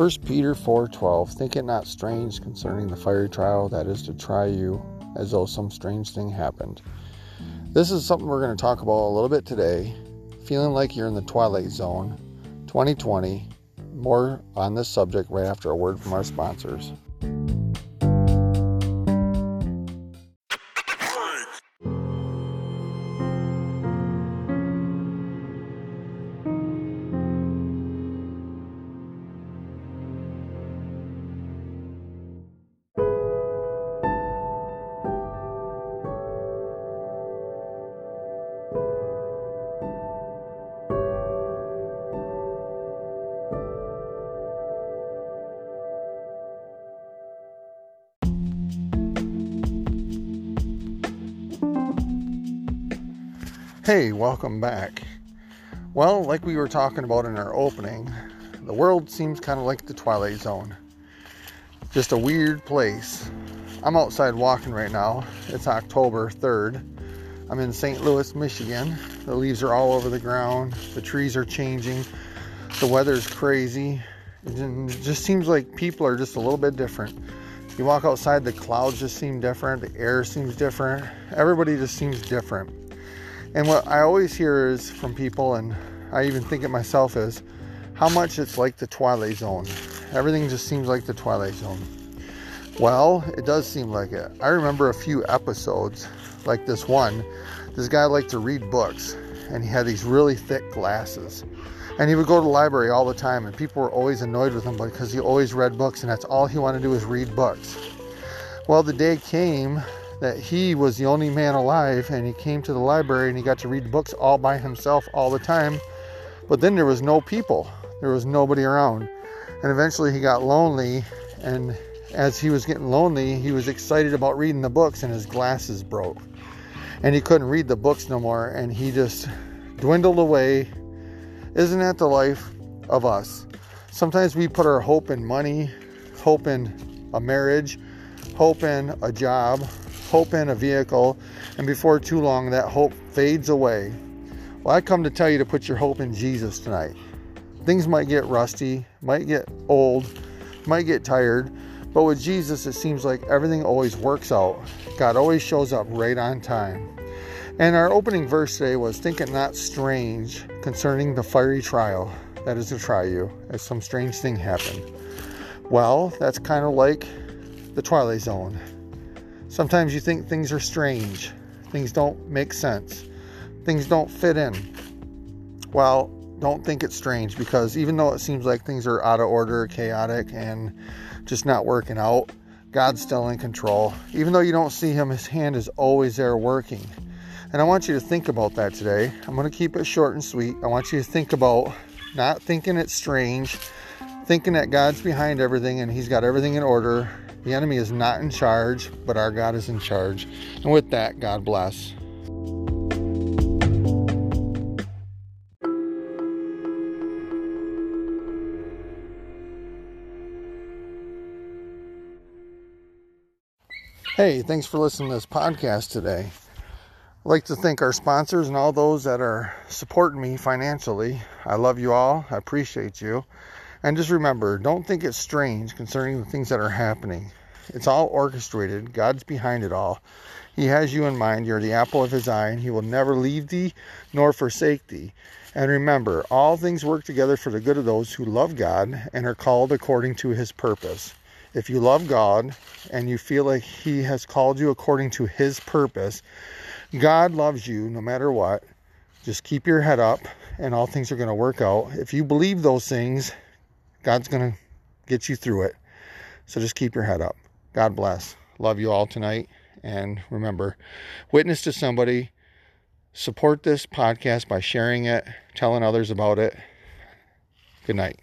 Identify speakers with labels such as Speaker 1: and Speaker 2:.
Speaker 1: 1 Peter 4:12 Think it not strange concerning the fiery trial that is to try you as though some strange thing happened. This is something we're going to talk about a little bit today. Feeling like you're in the twilight zone 2020. More on this subject right after a word from our sponsors. Hey, welcome back. Well, like we were talking about in our opening, the world seems kind of like the Twilight Zone. Just a weird place. I'm outside walking right now. It's October 3rd. I'm in St. Louis, Michigan. The leaves are all over the ground, the trees are changing, the weather's crazy. It just seems like people are just a little bit different. You walk outside, the clouds just seem different, the air seems different, everybody just seems different and what I always hear is from people, and I even think it myself, is how much it's like the Twilight Zone. Everything just seems like the Twilight Zone. Well, it does seem like it. I remember a few episodes like this one. This guy liked to read books, and he had these really thick glasses. And he would go to the library all the time, and people were always annoyed with him because he always read books, and that's all he wanted to do was read books. Well, the day came that he was the only man alive and he came to the library and he got to read books all by himself all the time. But then there was no people, there was nobody around. And eventually he got lonely. And as he was getting lonely, he was excited about reading the books and his glasses broke. And he couldn't read the books no more and he just dwindled away. Isn't that the life of us? Sometimes we put our hope in money, hope in a marriage, hope in a job, hope in a vehicle, and before too long, that hope fades away. Well, I come to tell you to put your hope in Jesus tonight. Things might get rusty, might get old, might get tired, but with Jesus, it seems like everything always works out. God always shows up right on time. And our opening verse today was Think it not strange concerning the fiery trial that is to try you, as some strange thing happened. Well, that's kind of like the Twilight Zone. Sometimes you think things are strange, things don't make sense, things don't fit in. Well, don't think it's strange because even though it seems like things are out of order, chaotic, and just not working out, God's still in control. Even though you don't see Him, His hand is always there working. And I want you to think about that today. I'm going to keep it short and sweet. I want you to think about not thinking it's strange, thinking that God's behind everything and He's got everything in order, the enemy is not in charge, but our God is in charge. And with that, God bless. Hey, thanks for listening to this podcast today. I'd like to thank our sponsors and all those that are supporting me financially. I love you all. I appreciate you. And just remember, don't think it's strange concerning the things that are happening. It's all orchestrated. God's behind it all. He has you in mind. You're the apple of his eye, and he will never leave thee nor forsake thee. And remember, all things work together for the good of those who love God and are called according to his purpose. If you love God and you feel like he has called you according to his purpose, God loves you no matter what. Just keep your head up and all things are going to work out. If you believe those things, God's going to get you through it. So just keep your head up. God bless. Love you all tonight. And remember, witness to somebody. Support this podcast by sharing it, telling others about it. Good night.